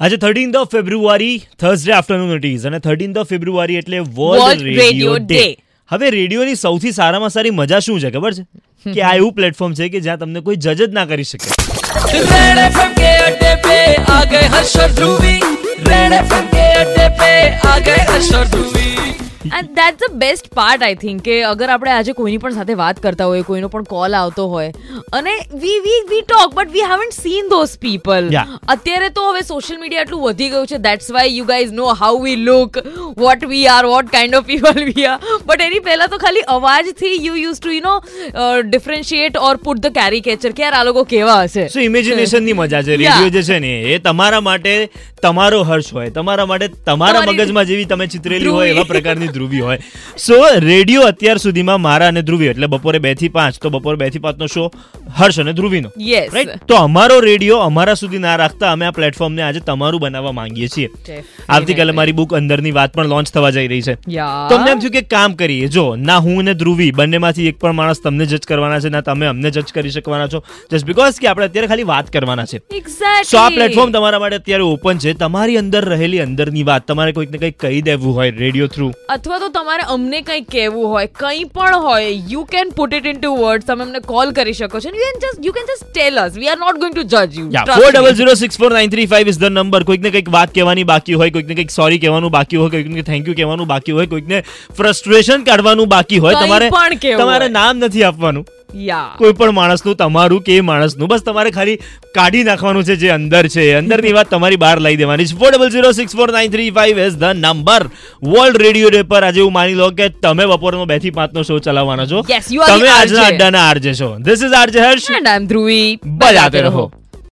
આજે thirteen of February Thursday afternoon notice અને thirteen of February એટલે વર્લ્ડ રેડિયો ડે હવે રેડિયોની સૌથી સારામાં સારી મજા શું છે ખબર છે? કે આ એવું પ્લેટફોર્મ છે કે જ્યાં તમને કોઈ જજ જ ના કરી શકે. Red and that's the best part I think કે અગર આપણે આજે કોઈની પણ સાથે વાત કરતા હોય કોઈનો પણ કોલ આવતો હોય અને we we we talk but we haven't seen those people અત્યારે તો હવે સોશિયલ મીડિયા એટલું વધી ગયું છે that's why you guys know how we look what we are what kind of people we are but any પહેલા તો ખાલી અવાજથી you use to you know differentiate or put the caricature કે યાર આ લોકો કેવા હશે? સો ઇમેજિનેશનની મજા છે રેડિયો જે છે ને એ તમારા માટે તમારો હર્ષ હોય. તમારા માટે તમારા મગજમાં જેવી તમે ચિતરેલી હોય એવા પ્રકારની ધ્રુવી હોય. સો રેડિયો અત્યાર સુધીમાં મારા અને ધ્રુવી એટલે બપોરે બેથી પાંચ તો બપોરે બેથી પાંચ નો શો હર્ષ અને ધ્રુવીનો. રાઈટ તો અમારો રેડિયો અમારા સુધી ના રાખતા અમે આ પ્લેટફોર્મને આજે તમારું બનાવવા માંગીએ છીએ. આવતીકાલે મારી બુક અંદરની વાત પણ લોન્ચ થવા જઈ રહી છે. તો અમને એમ થયું કે કામ કરીએ જો ના હું અને ધ્રુવી બંનેમાંથી એક પણ માણસ તમને જજ કરવાના છે ના તમે અમને જજ કરી શકવાના છો. જસ્ટ બીકોઝ કે આપણે અત્યારે ખાલી વાત કરવાના છે. સો આ પ્લેટફોર્મ તમારા માટે અત્યારે ઓપન છે. તમારી અંદર રહેલી અંદરની વાત તમારે કોઈક ને કંઈક કહી દેવું હોય રેડિયો થ્રુ અથવા તો તમારે અમને કઈ કહેવું હોય કંઈ પણ હોય you can put it in two word તમે અમને કોલ કરી શકો છો. You can just you can just tell us we are not going to જજ you four double zero six four nine three five is the number કોઈકને કંઈક વાત કહેવાની બાકી હોય કોઈકને કંઈક સોરી કહેવાનું બાકી હોય કોઈકને થેન્ક યુ કહેવાનું બાકી હોય કોઈકને ફ્રસ્ટ્રેશન કાઢવાનું બાકી હોય તમારે તમારે નામ નથી આપવાનું. કોઈ પણ માણસનું તમારું કે માણસનું બસ તમારે ખાલી કાઢી નાખવાનું છે જે અંદર છે. અંદરની વાત તમારી બહાર લઈ દેવાની છે. Four double zero six four nine three five as the number world radio day પર આજે હું માની લો કે તમે બપોરનો બેથી પાંચ નો શો ચલાવવાનો છો. તમે આજના. અડ્ડાના આરજે છો. This is RJ Harsh and I am Dhruvi બજાતે રહો.